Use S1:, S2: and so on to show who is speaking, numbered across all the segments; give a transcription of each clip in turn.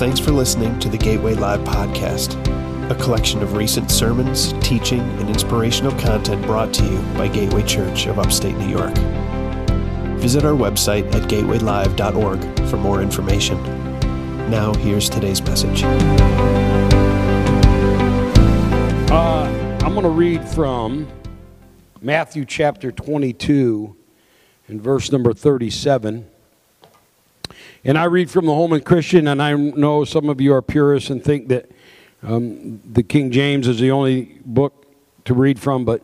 S1: Thanks for listening to the Gateway Live podcast, a collection of recent sermons, teaching, and inspirational content brought to you by Gateway Church of Upstate New York. Visit our website at gatewaylive.org for more information. Now, here's today's message.
S2: Uh, I'm going to read from Matthew chapter 22 and verse number 37. And I read from the Holman Christian, and I know some of you are purists and think that um, the King James is the only book to read from, but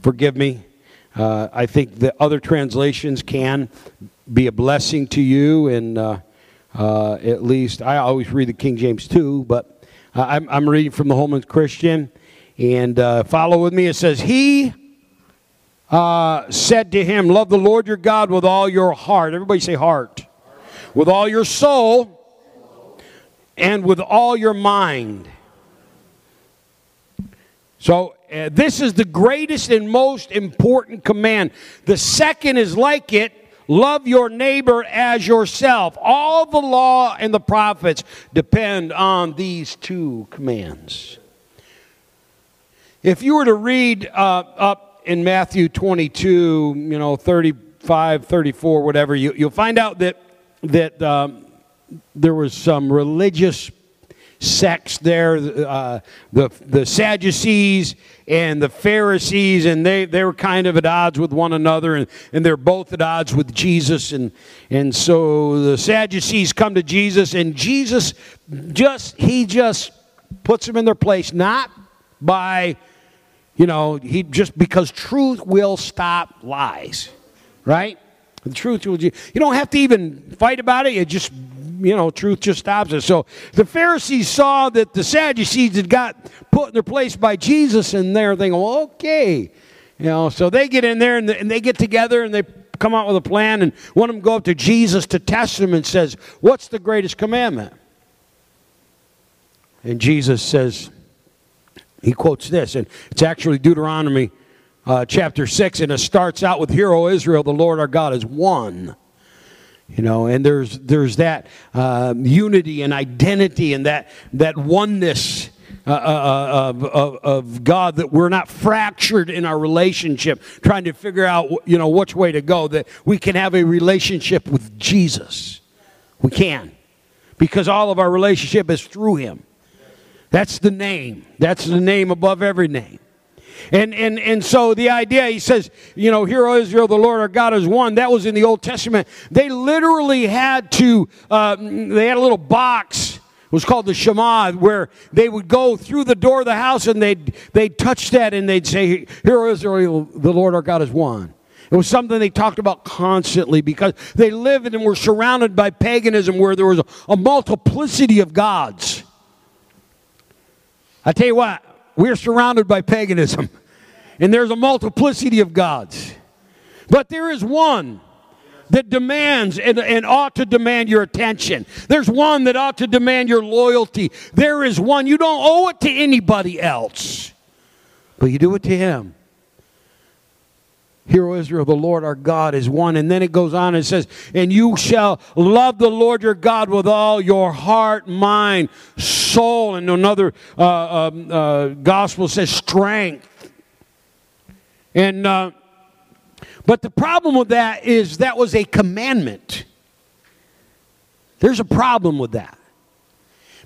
S2: forgive me. Uh, I think the other translations can be a blessing to you, and uh, uh, at least I always read the King James too, but I'm, I'm, reading from the Holman Christian, and uh, follow with me. It says, He uh, said to him, Love the Lord your God with all your heart. Everybody say heart with all your soul and with all your mind. So, uh, this is the greatest and most important command. The second is like it love your neighbor as yourself. All the law and the prophets depend on these two commands. If you were to read uh, up in Matthew 22, you know, 35, 34, whatever, you, you'll find out that that um, there was some religious sects there, uh, the, the Sadducees and the Pharisees, and they, they were kind of at odds with one another, and, and they're both at odds with Jesus. And, and so the Sadducees come to Jesus, and Jesus just, he just puts them in their place, not by, you know, he just because truth will stop lies, right? The truth will, you don't have to even fight about it. You just, you know, truth just stops it. So the Pharisees saw that the Sadducees had got put in their place by Jesus, and they're thinking, well, okay. You know, so they get in there and they get together and they come out with a plan, and one of them go up to Jesus to test him and says, What's the greatest commandment? And Jesus says, He quotes this, and it's actually Deuteronomy uh, chapter 6, and it starts out with, Hear, O Israel, the Lord our God is one. You know, and there's, there's that uh, unity and identity and that, that oneness uh, uh, uh, of, of, of, God that we're not fractured in our relationship, trying to figure out, you know, which way to go, that we can have a relationship with Jesus. We can. Because all of our relationship is through Him. That's the name. That's the name above every name. And, and, and so the idea, he says, you know, hear, O Israel, the Lord our God is one. That was in the Old Testament. They literally had to, uh, they had a little box. It was called the Shema, where they would go through the door of the house and they'd, they'd touch that and they'd say, Hear, O Israel, the Lord our God is one. It was something they talked about constantly because they lived and were surrounded by paganism where there was a, a multiplicity of gods. I tell you what, we're surrounded by paganism, and there's a multiplicity of gods. But there is one that demands and, and, ought to demand your attention. There's one that ought to demand your loyalty. There is one. You don't owe it to anybody else, but you do it to Him. Hear, O Israel, the Lord our God is one. And then it goes on and says, And you shall love the Lord your God with all your heart, mind, soul. And another uh, um, uh, gospel says strength. And, uh, but the problem with that is that was a commandment. There's a problem with that.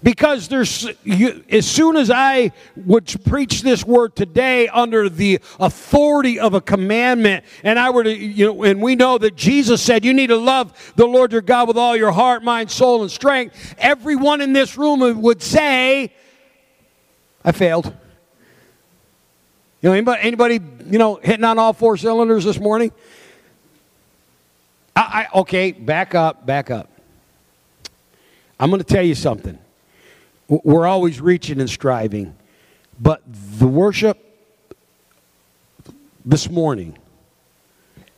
S2: Because there's, you, as soon as I would preach this word today under the authority of a commandment, and I were to, you know, and we know that Jesus said you need to love the Lord your God with all your heart, mind, soul, and strength, everyone in this room would say, I failed. You know, anybody, anybody you know, hitting on all four cylinders this morning? I, I okay, back up, back up. I'm going to tell you something. We're always reaching and striving. But the worship this morning,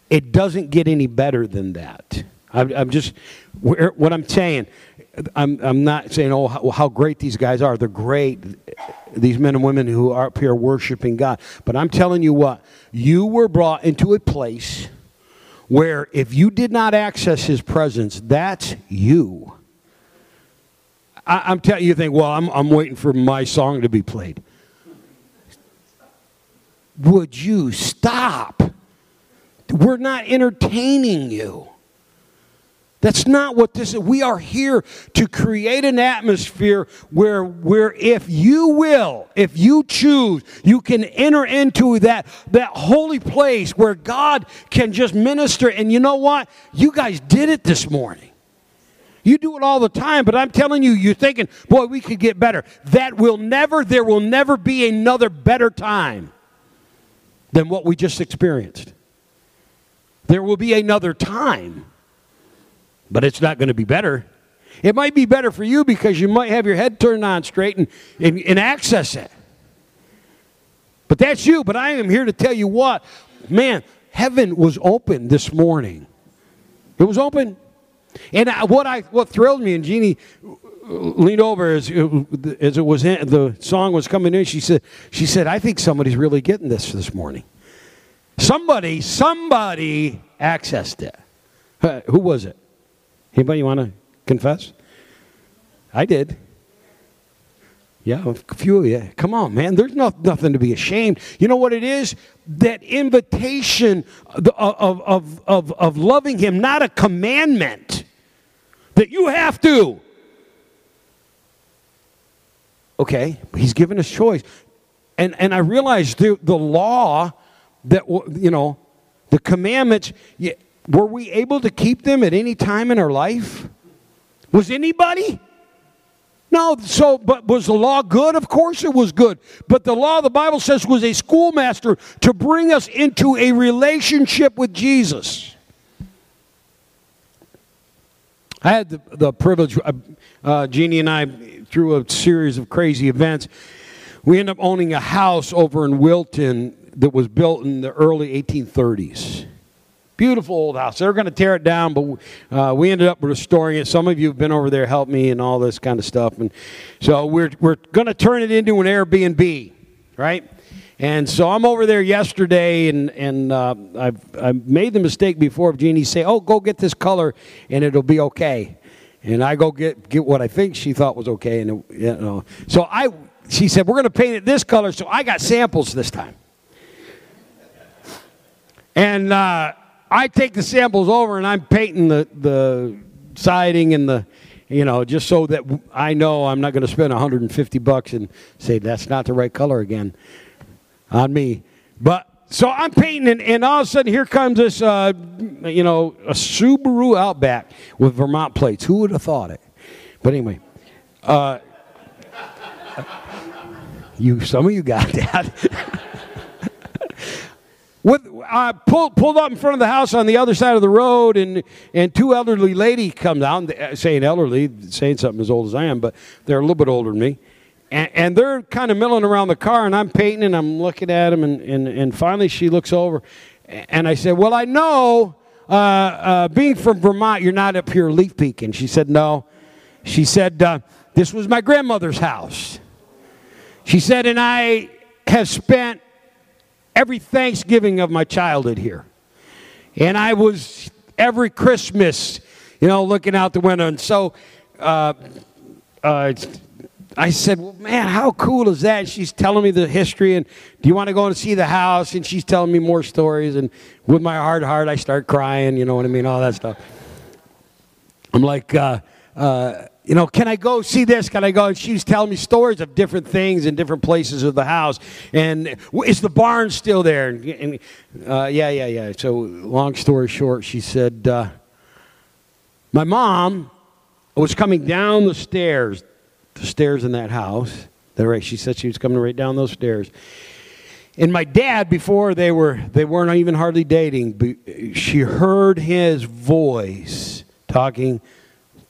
S2: it doesn't get any better than that. I'm, I'm just, what I'm saying, I'm, I'm not saying, oh, how, how, great these guys are. They're great, these men and women who are up here worshiping God. But I'm telling you what, you were brought into a place where if you did not access His presence, that's you. I, am telling you, think, well, I'm, I'm waiting for my song to be played. Would you stop? We're not entertaining you. That's not what this is. We are here to create an atmosphere where, where if you will, if you choose, you can enter into that, that holy place where God can just minister. And you know what? You guys did it this morning. You do it all the time, but I'm telling you, you're thinking, boy, we could get better. That will never, there will never be another better time than what we just experienced. There will be another time, but it's not going to be better. It might be better for you because you might have your head turned on straight and, and, and access it. But that's you. But I am here to tell you what, man, heaven was open this morning. It was open. And what I what thrilled me, and Jeannie leaned over as, as it was in, the song was coming in. She said, "She said, I think somebody's really getting this this morning. Somebody, somebody accessed it. Uh, who was it? Anybody want to confess? I did. Yeah, a few of you. Come on, man. There's no, nothing to be ashamed. You know what it is? That invitation of, of, of, of loving Him, not a commandment that you have to. Okay, He's given us choice. And, and I realized the, the law that, you know, the commandments, were we able to keep them at any time in our life? Was anybody? No, so, but was the law good? Of course it was good. But the law, the Bible says, was a schoolmaster to bring us into a relationship with Jesus. I had the, the privilege, uh, uh, Jeannie and I, through a series of crazy events, we ended up owning a house over in Wilton that was built in the early 1830s. Beautiful old house. They were going to tear it down, but uh, we ended up restoring it. Some of you have been over there, helped me, and all this kind of stuff. And so we're, we're going to turn it into an Airbnb, right? And so I'm over there yesterday, and, and uh, I've, I've made the mistake before of Jeannie say, oh, go get this color, and it'll be okay. And I go get, get what I think she thought was okay. And it, you know. So I, she said, we're going to paint it this color. So I got samples this time. And uh, I take the samples over and I'm painting the, the siding and the, you know, just so that I know I'm not going to spend 150 bucks and say that's not the right color again on me. But so I'm painting, and, and all of a sudden here comes this, uh, you know, a Subaru Outback with Vermont plates. Who would have thought it? But anyway, uh, you some of you got that. With, I pulled, pulled up in front of the house on the other side of the road, and, and two elderly lady come down, saying elderly, saying something as old as I am, but they're a little bit older than me. And, and they're kind of milling around the car, and I'm painting, and I'm looking at them, and, and, and finally she looks over, and I said, Well, I know, uh, uh, being from Vermont, you're not up here leaf peeking. She said, No. She said, uh, This was my grandmother's house. She said, And I have spent every Thanksgiving of my childhood here. And I was every Christmas, you know, looking out the window. And so uh, uh, I said, well, man, how cool is that? She's telling me the history. And do you want to go and see the house? And she's telling me more stories. And with my hard heart, I start crying, you know what I mean? All that stuff. I'm like, uh, uh you know, can I go see this? Can I go? And she was telling me stories of different things in different places of the house. And is the barn still there? And, and uh, yeah, yeah, yeah. So, long story short, she said, uh, my mom was coming down the stairs, stairs in that house. That right? She said she was coming right down those stairs. And my dad, before they were they weren't even hardly dating, she heard his voice talking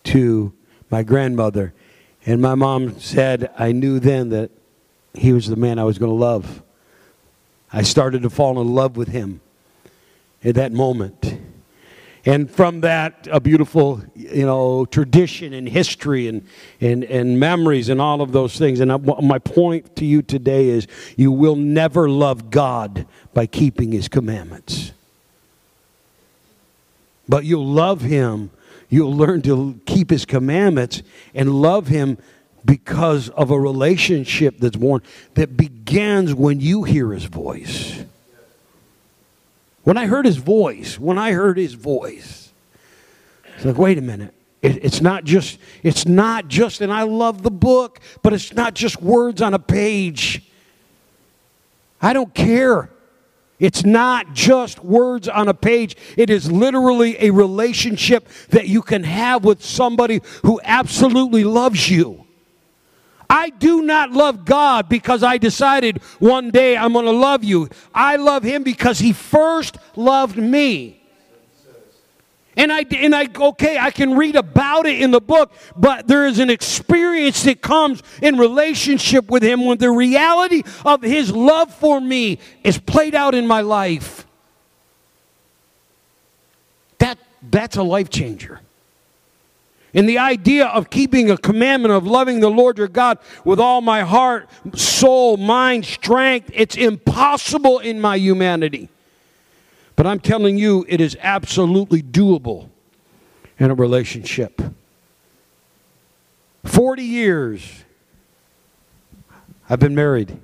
S2: to my grandmother. And my mom said, I knew then that he was the man I was going to love. I started to fall in love with him at that moment. And from that, a beautiful, you know, tradition and history and, and, and memories and all of those things. And I, my point to you today is you will never love God by keeping his commandments. But you'll love him You'll learn to keep his commandments and love him because of a relationship that's born that begins when you hear his voice. When I heard his voice, when I heard his voice, it's like, wait a minute. It, it's not just, it's not just, and I love the book, but it's not just words on a page. I don't care. It's not just words on a page. It is literally a relationship that you can have with somebody who absolutely loves you. I do not love God because I decided one day I'm going to love you. I love Him because He first loved me. And I, and I, okay, I can read about it in the book, but there is an experience that comes in relationship with Him when the reality of His love for me is played out in my life. That, that's a life changer. And the idea of keeping a commandment of loving the Lord your God with all my heart, soul, mind, strength, it's impossible in my humanity. But I'm telling you, it is absolutely doable in a relationship. 40 years I've been married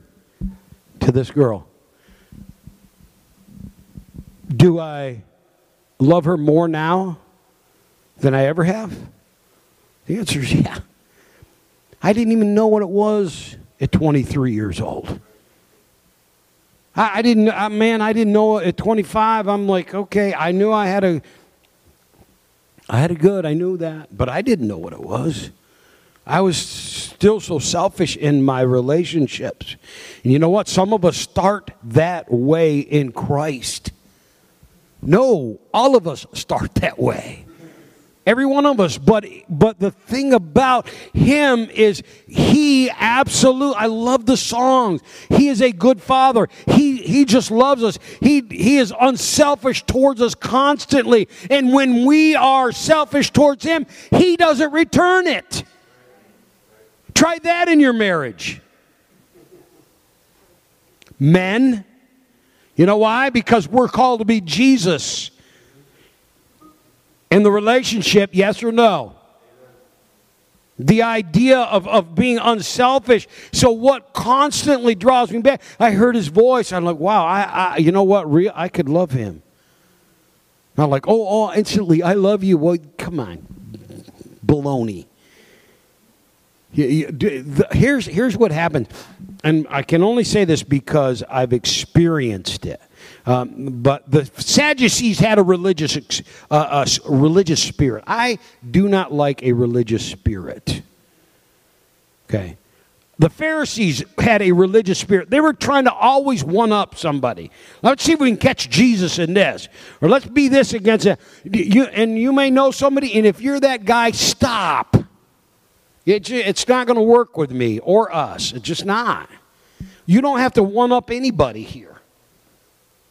S2: to this girl. Do I love her more now than I ever have? The answer is yeah. I didn't even know what it was at 23 years old. I, I didn't, I, man, I didn't know at 25. I'm like, okay, I knew I had a, I had a good, I knew that, but I didn't know what it was. I was still so selfish in my relationships. And you know what? Some of us start that way in Christ. No, all of us start that way. Every one of us. But but the thing about him is he absolute. I love the songs. He is a good father. He he just loves us. He he is unselfish towards us constantly. And when we are selfish towards him, he doesn't return it. Try that in your marriage. Men, you know why? Because we're called to be Jesus in the relationship, yes or no? The idea of, of being unselfish. So, what constantly draws me back? I heard his voice. I'm like, wow, I, I you know what? Real, I could love him. Not like, oh, oh, instantly, I love you. Well, come on. Baloney. Here's, here's what happened. And I can only say this because I've experienced it. Um, but the Sadducees had a religious, uh, a religious spirit. I do not like a religious spirit. Okay. The Pharisees had a religious spirit. They were trying to always one up somebody. Let's see if we can catch Jesus in this. Or let's be this against that. You, and you may know somebody, and if you're that guy, stop. It, it's not going to work with me or us. It's just not. You don't have to one up anybody here.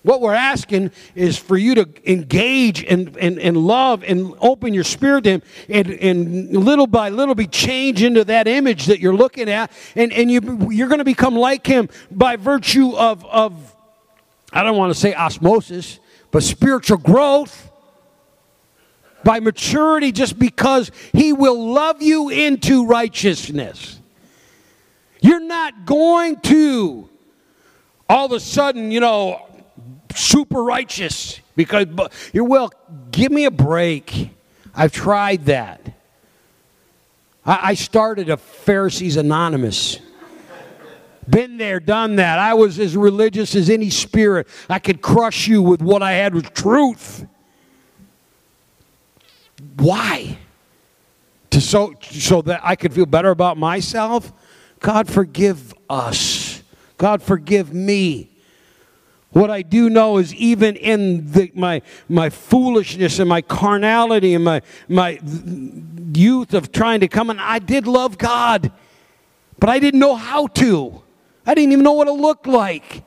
S2: What we're asking is for you to engage and, and, and love and open your spirit to Him and, and little by little be changed into that image that you're looking at. And, and you, you're going to become like Him by virtue of, of, I don't want to say osmosis, but spiritual growth. By maturity, just because He will love you into righteousness. You're not going to all of a sudden, you know, super righteous. Because you're well give me a break. I've tried that. I, I started a pharisees anonymous. Been there done that. I was as religious as any spirit. I could crush you with what i had was truth. Why? To so so that i could feel better about myself? God forgive us. God forgive me what I do know is even in the, my, my foolishness and my carnality and my, my youth of trying to come, and I did love God, but I didn't know how to. I didn't even know what it looked like.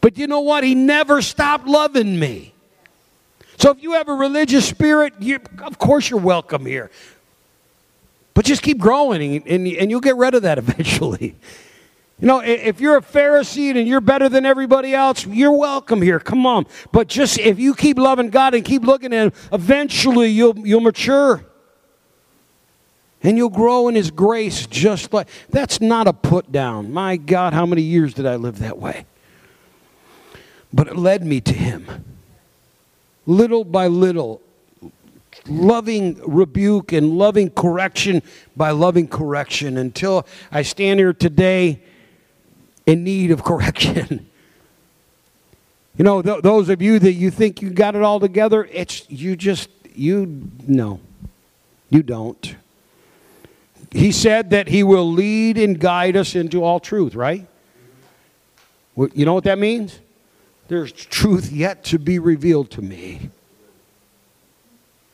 S2: But you know what? He never stopped loving me. So if you have a religious spirit, you, of course you're welcome here. But just keep growing, and, and you'll get rid of that eventually. You know, if you're a Pharisee and you're better than everybody else, you're welcome here. Come on. But just if you keep loving God and keep looking at Him, eventually you'll, you'll mature. And you'll grow in His grace just like that's not a put down. My God, how many years did I live that way? But it led me to Him. Little by little, loving rebuke and loving correction by loving correction until I stand here today in need of correction. you know, th- those of you that you think you got it all together, it's you just you no. You don't. He said that he will lead and guide us into all truth, right? You know what that means? There's truth yet to be revealed to me.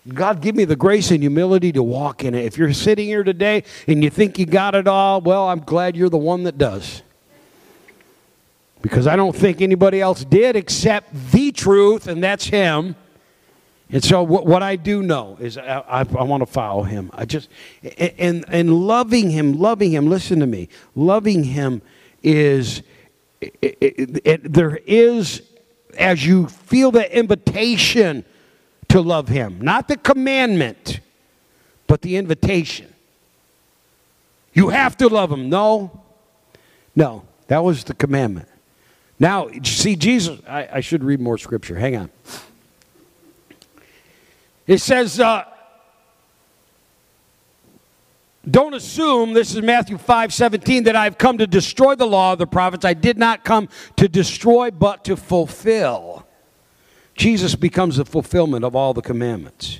S2: God, give me the grace and humility to walk in it. If you're sitting here today and you think you got it all, well, I'm glad you're the one that does. Because I don't think anybody else did except the truth, and that's Him. And so, what, what I do know is I, I, I want to follow Him. I just, and, and loving Him, loving Him, listen to me, loving Him is, it, it, it, there is, as you feel the invitation, to love him. Not the commandment, but the invitation. You have to love him. No, no, that was the commandment. Now, see, Jesus, I, I should read more scripture. Hang on. It says, uh, don't assume, this is Matthew 5 17, that I've come to destroy the law of the prophets. I did not come to destroy, but to fulfill. Jesus becomes the fulfillment of all the commandments.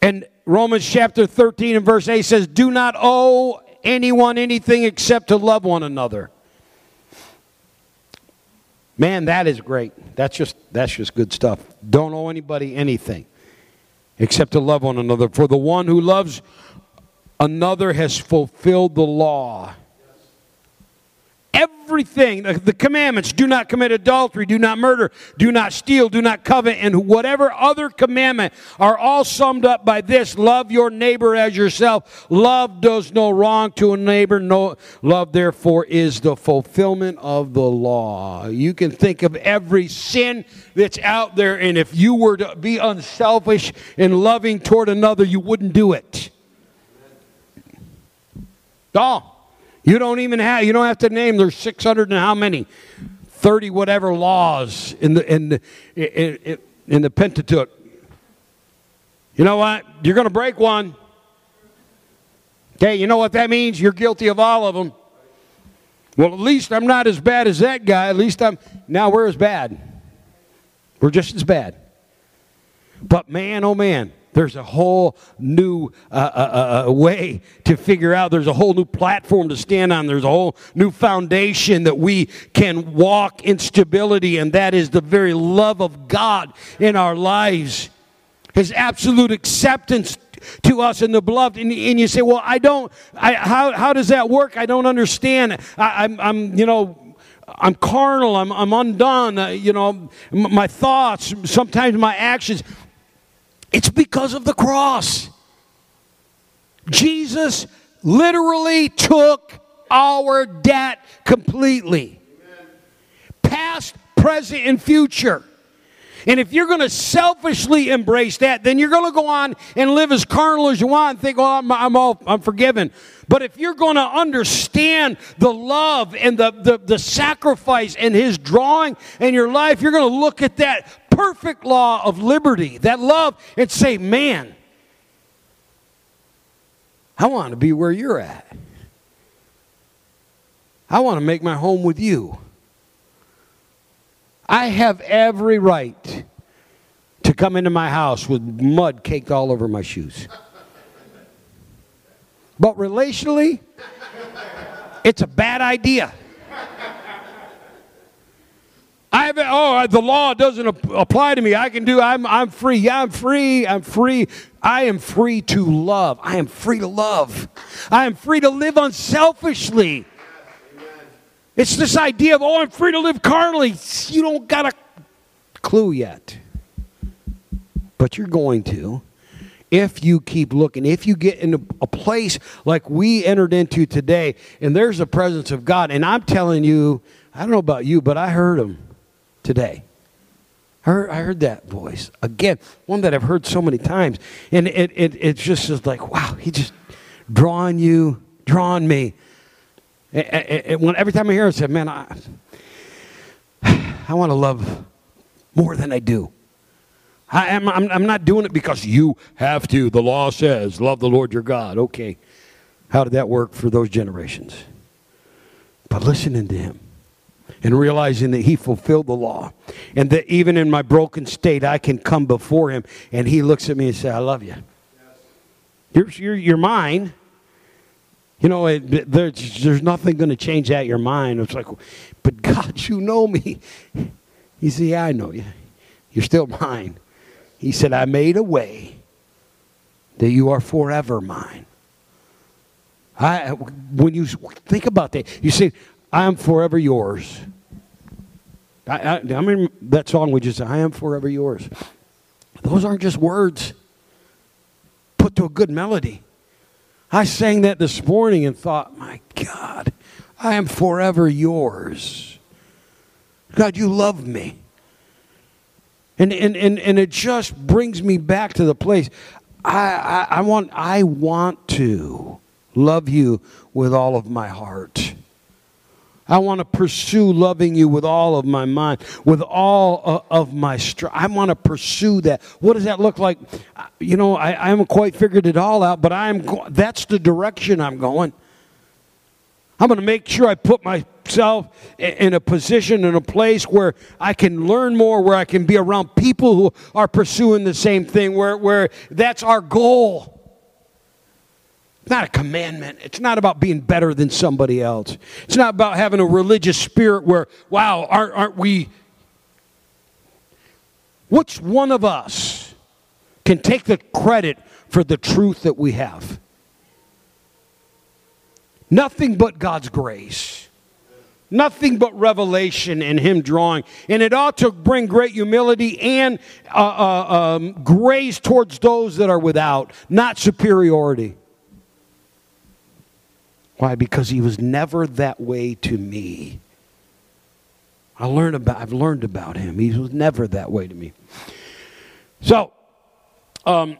S2: And Romans chapter 13 and verse 8 says, Do not owe anyone anything except to love one another. Man, that is great. That's just that's just good stuff. Don't owe anybody anything except to love one another. For the one who loves another has fulfilled the law everything, the commandments do not commit adultery, do not murder, do not steal, do not covet, and whatever other commandment are all summed up by this love your neighbor as yourself. Love does no wrong to a neighbor. No, love, therefore, is the fulfillment of the law. You can think of every sin that's out there, and if you were to be unselfish and loving toward another, you wouldn't do it. Oh, you don't even have, you don't have to name, there's 600 and how many? 30 whatever laws in the, in the, in, in the Pentateuch. You know what? You're going to break one. Okay, you know what that means? You're guilty of all of them. Well, at least I'm not as bad as that guy. At least I'm, now we're as bad. We're just as bad. But man, oh man, there's a whole new uh, uh, uh, uh, way to figure out. There's a whole new platform to stand on. There's a whole new foundation that we can walk in stability, and that is the very love of God in our lives. His absolute acceptance to us in the beloved. And, and you say, well, I don't, I, how, how does that work? I don't understand. I, I'm, I'm, you know, I'm carnal. I'm, I'm undone. Uh, you know, my thoughts, sometimes my actions. It's because of the cross. Jesus literally took our debt completely past, present, and future. And if you're going to selfishly embrace that, then you're going to go on and live as carnal as you want and think, "Oh, I'm, I'm all I'm forgiven." But if you're going to understand the love and the, the, the sacrifice and His drawing in your life, you're going to look at that perfect law of liberty, that love, and say, man, I want to be where you're at. I want to make my home with you. I have every right to come into my house with mud caked all over my shoes. But relationally, it's a bad idea. I have oh uh, the law doesn't apply to me. I can do I'm I'm free. Yeah, I'm free. I'm free. I am free to love. I am free to love. I am free to live unselfishly. It's this idea of oh I'm free to live carnally. You don't got a clue yet. But you're going to if you keep looking, if you get into a place like we entered into today, and there's a presence of God, and I'm telling you, I don't know about you, but I heard him today. I heard, I heard that voice again, one that I've heard so many times. And it, it, it just is like, wow, he just drawing you, drawing me. And, every time I hear it, I say, man, I, I want to love more than I do. I am, I'm, I'm not doing it because you have to. The law says, love the Lord your God. Okay. How did that work for those generations? But listening to him and realizing that he fulfilled the law. And that even in my broken state i can come before him and he looks at me and say i love you. You're, you're, you're mine. You know it, there's, there's nothing going to change that your mind. It's like but god you know me. He said yeah i know you. You're still mine. He said i made a way that you are forever mine. I, when you think about that, you say, I am forever yours. I, I, I mean, that song we just I am forever yours. Those aren't just words put to a good melody. I sang that this morning and thought, my God, I am forever yours. God, you love me. And, and, and, and it just brings me back to the place. I, I, I, want, I want to love you with all of my heart. I want to pursue loving you with all of my mind, with all of my strength. I want to pursue that. What does that look like? You know, I, I haven't quite figured it all out, but I'm go- that's the direction I'm going. I'm going to make sure I put myself in a position, in a place where I can learn more, where I can be around people who are pursuing the same thing, where, where that's our goal. It's not a commandment. It's not about being better than somebody else. It's not about having a religious spirit where, wow, aren't, aren't we? Which one of us can take the credit for the truth that we have? Nothing but God's grace. Nothing but revelation and Him drawing. And it ought to bring great humility and uh, uh, um, grace towards those that are without, not superiority. Why? Because he was never that way to me. I learned about, I've learned about him. He was never that way to me. So, um,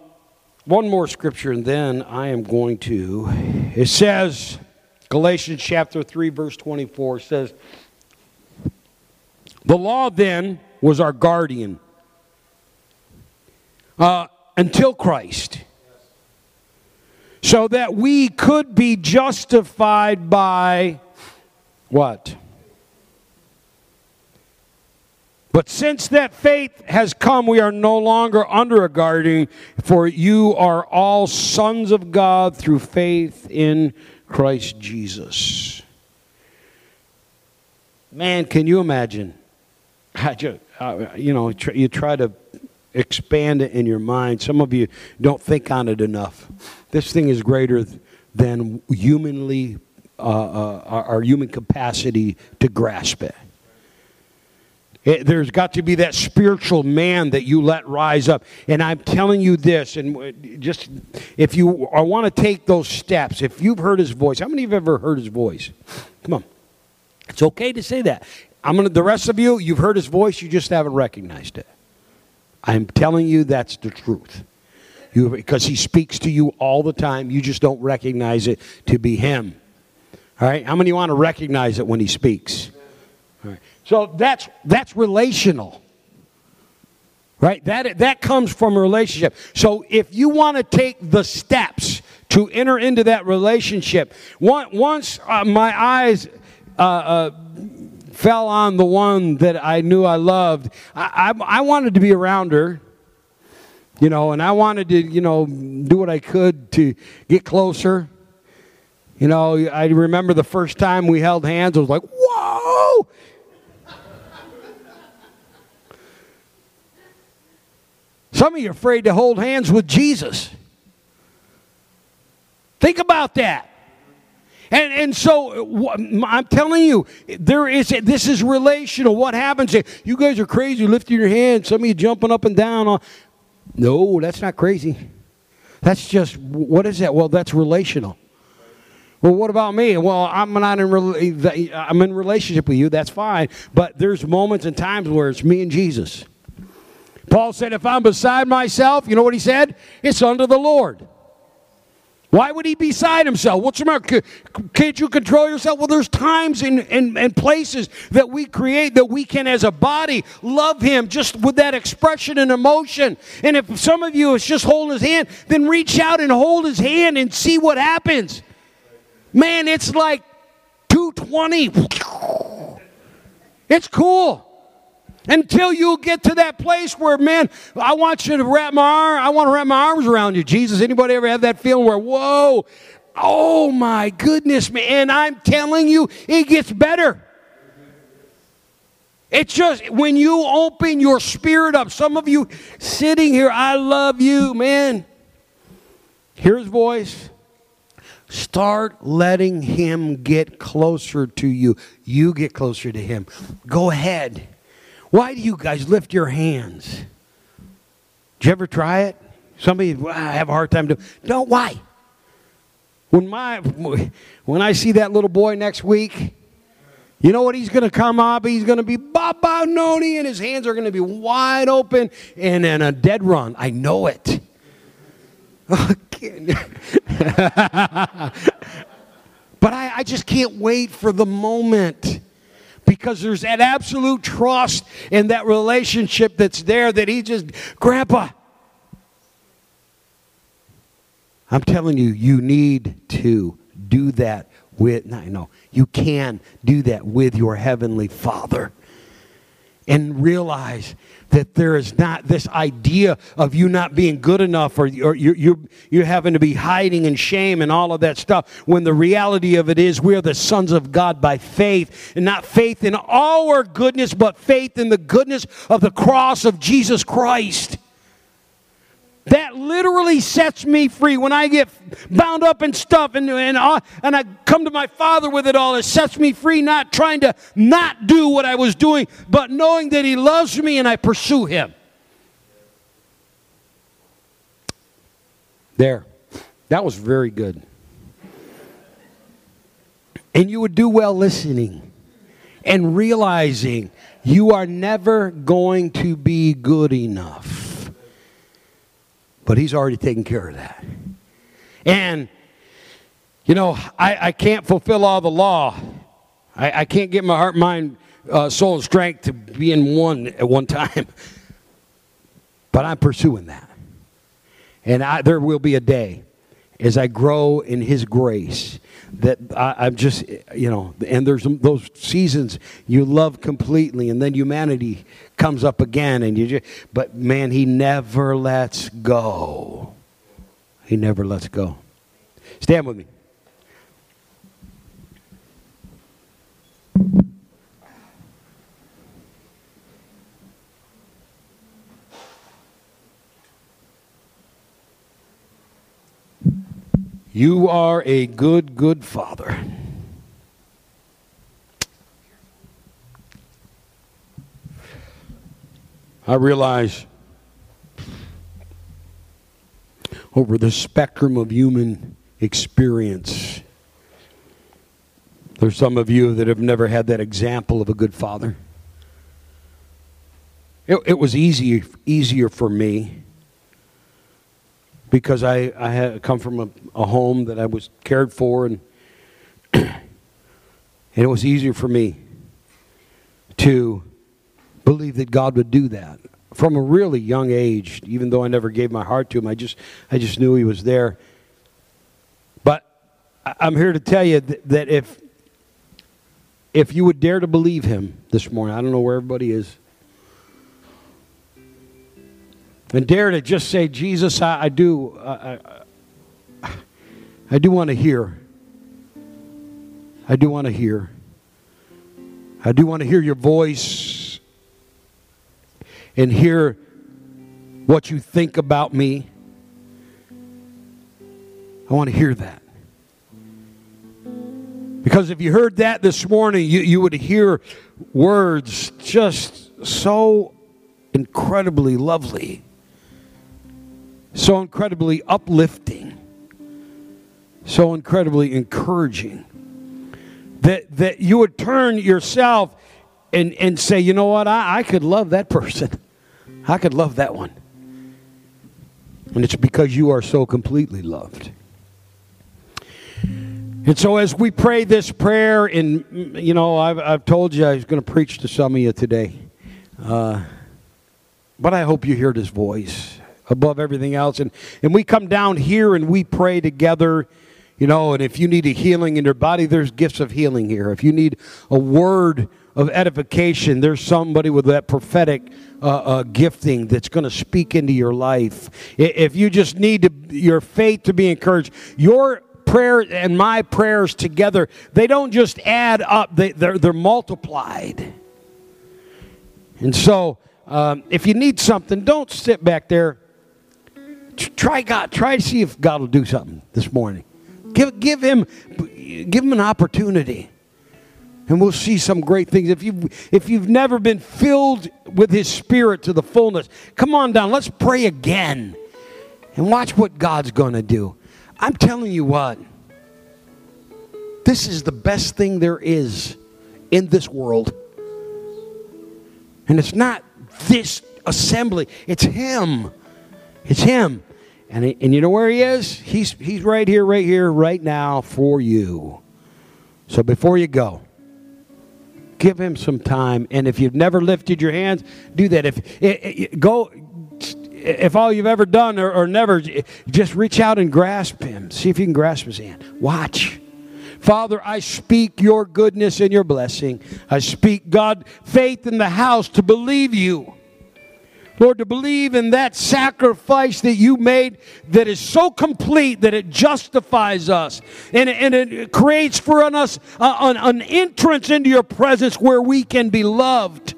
S2: one more scripture, and then I am going to. It says, Galatians chapter 3, verse 24 says, The law then was our guardian uh, until Christ so that we could be justified by what? But since that faith has come, we are no longer under a guardian, for you are all sons of God through faith in Christ Jesus. Man, can you imagine? Uh, you know, you try to expand it in your mind. Some of you don't think on it enough. This thing is greater than humanly, uh, uh, our human capacity to grasp it. It, there's got to be that spiritual man that you let rise up. And I'm telling you this, and just if you want to take those steps, if you've heard his voice, how many of you have ever heard his voice? Come on. It's okay to say that. I'm gonna, the rest of you, you've heard his voice, you just haven't recognized it. I'm telling you that's the truth. You, because he speaks to you all the time. You just don't recognize it to be him. All right? How many want to recognize it when he speaks? All right. So that's that's relational. Right? That that comes from a relationship. So if you want to take the steps to enter into that relationship, once uh, my eyes uh, uh, fell on the one that I knew I loved. I, I, I, wanted to be around her, you know, and I wanted to, you know, do what I could to get closer. You know, I remember the first time we held hands, I was like, whoa! Some of you are afraid to hold hands with Jesus. Think about that. And, and so I'm telling you, there is this is relational. What happens? You guys are crazy, lifting your hands. Some of you jumping up and down. No, that's not crazy. That's just what is that? Well, that's relational. Well, what about me? Well, I'm not in I'm in relationship with you. That's fine. But there's moments and times where it's me and Jesus. Paul said, If I'm beside myself, you know what he said? It's under the Lord. Why would he be beside himself? What's the matter? Can't you control yourself? Well, there's times and, and, and places that we create that we can, as a body, love him just with that expression and emotion. And if some of you is just holding his hand, then reach out and hold his hand and see what happens. Man, it's like 220. It's cool. Until you get to that place where, man, I want you to wrap my arm, I want to wrap my arms around you. Jesus, anybody ever have that feeling where, whoa, oh my goodness, man, and I'm telling you, it gets better. It's just when you open your spirit up, some of you sitting here, I love you, man. Hear his voice. Start letting him get closer to you. You get closer to him. Go ahead. Why do you guys lift your hands? Did you ever try it? Somebody well, I have a hard time doing. No, why? When my when I see that little boy next week, you know what he's going to come up? He's going to be Baba Noni, and his hands are going to be wide open and in a dead run. I know it. but I, I just can't wait for the moment because there's that absolute trust in that relationship that's there that he just, Grandpa, I'm telling you, you need to do that with, no, you can do that with your Heavenly Father and realize that there is not this idea of you not being good enough or, or you, you, you having to be hiding in shame and all of that stuff when the reality of it is we are the sons of God by faith and not faith in our goodness but faith in the goodness of the cross of Jesus Christ. That literally sets me free. When I get bound up in stuff and, and, uh, and I come to my Father with it all, it sets me free, not trying to not do what I was doing, but knowing that He loves me and I pursue Him. There. That was very good. And you would do well listening and realizing you are never going to be good enough. But he's already taken care of that. And, you know, I, I can't fulfill all the law. I, I can't get my heart, mind, uh, soul, and strength to be in one at one time. But I'm pursuing that. And I, there will be a day as I grow in His grace that I, am just, you know, and there's those seasons you love completely, and then humanity comes up again, and you just, but man, He never lets go. He never lets go. Stand with me. You are a good, good father. I realize over the spectrum of human experience, there's some of you that have never had that example of a good father. It, it was easy, easier for me because I, I had come from a, a home that I was cared for, and, and it was easier for me to believe that God would do that from a really young age. Even though I never gave my heart to Him, I just I just knew He was there. But I'm here to tell you that if if you would dare to believe Him this morning, I don't know where everybody is. And dare to just say, Jesus, I, I do, I, I, I do want to hear. I do want to hear. I do want to hear your voice and hear what you think about me. I want to hear that. Because if you heard that this morning, you, you would hear words just so incredibly lovely so incredibly uplifting, so incredibly encouraging that, that you would turn yourself and, and say, you know what, I, I could love that person. I could love that one. And it's because you are so completely loved. And so, as we pray this prayer, and you know, I've, I've told you I was going to preach to some of you today, uh, but I hope you hear this voice above everything else. And, and we come down here and we pray together, you know, and if you need a healing in your body, there's gifts of healing here. If you need a word of edification, there's somebody with that prophetic uh, uh, gifting that's going to speak into your life. If you just need to, your faith to be encouraged, your prayer and my prayers together, they don't just add up, they, they're, they're multiplied. And so, um, if you need something, don't sit back there. Try God. Try to see if God will do something this morning. Give, give him, give him an opportunity, and we'll see some great things. If you if you've never been filled with His Spirit to the fullness, come on down. Let's pray again, and watch what God's going to do. I'm telling you what, this is the best thing there is in this world. And it's not this assembly, it's Him. It's Him. And, he, and you know where He is? He's, he's right here, right here, right now for you. So before you go, give Him some time. And if you've never lifted your hands, do that. If it, it, go, if all you've ever done or, or never, just reach out and grasp him. See if you can grasp his hand. Watch. Father, I speak your goodness and your blessing. I speak, God, faith in the house to believe you. Lord, to believe in that sacrifice that you made that is so complete that it justifies us and, and it creates for us uh, an, an entrance into your presence where we can be loved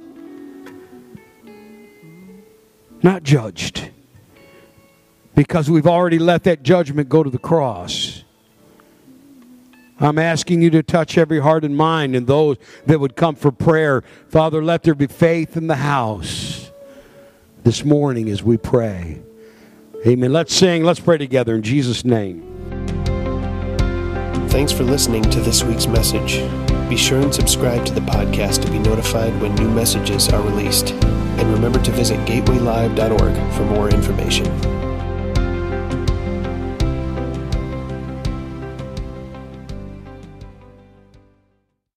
S2: not judged. Because we've already let that judgment go to the cross. I'm asking you to touch every heart and mind and those that would come for prayer. Father, let there be faith in the house this morning as we pray. Amen. Let's sing, let's pray together in Jesus' name.
S1: Thanks for listening to this week's message. Be sure and subscribe to the podcast to be notified when new messages are released. And remember to visit gatewaylive.org for more information.